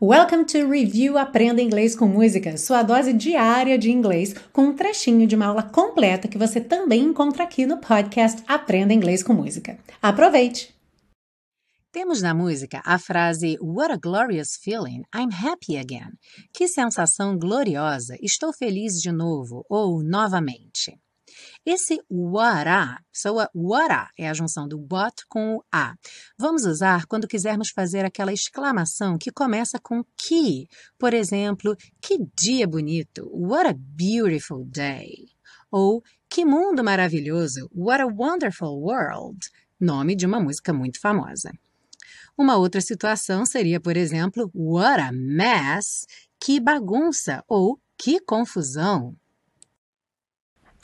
Welcome to Review Aprenda Inglês com Música, sua dose diária de inglês, com um trechinho de uma aula completa que você também encontra aqui no podcast Aprenda Inglês com Música. Aproveite! Temos na música a frase What a glorious feeling, I'm happy again. Que sensação gloriosa, estou feliz de novo ou novamente. Esse wara soa wara, é a junção do what com o a. Vamos usar quando quisermos fazer aquela exclamação que começa com que. Por exemplo, que dia bonito, what a beautiful day. Ou que mundo maravilhoso, what a wonderful world. Nome de uma música muito famosa. Uma outra situação seria, por exemplo, what a mess, que bagunça ou que confusão.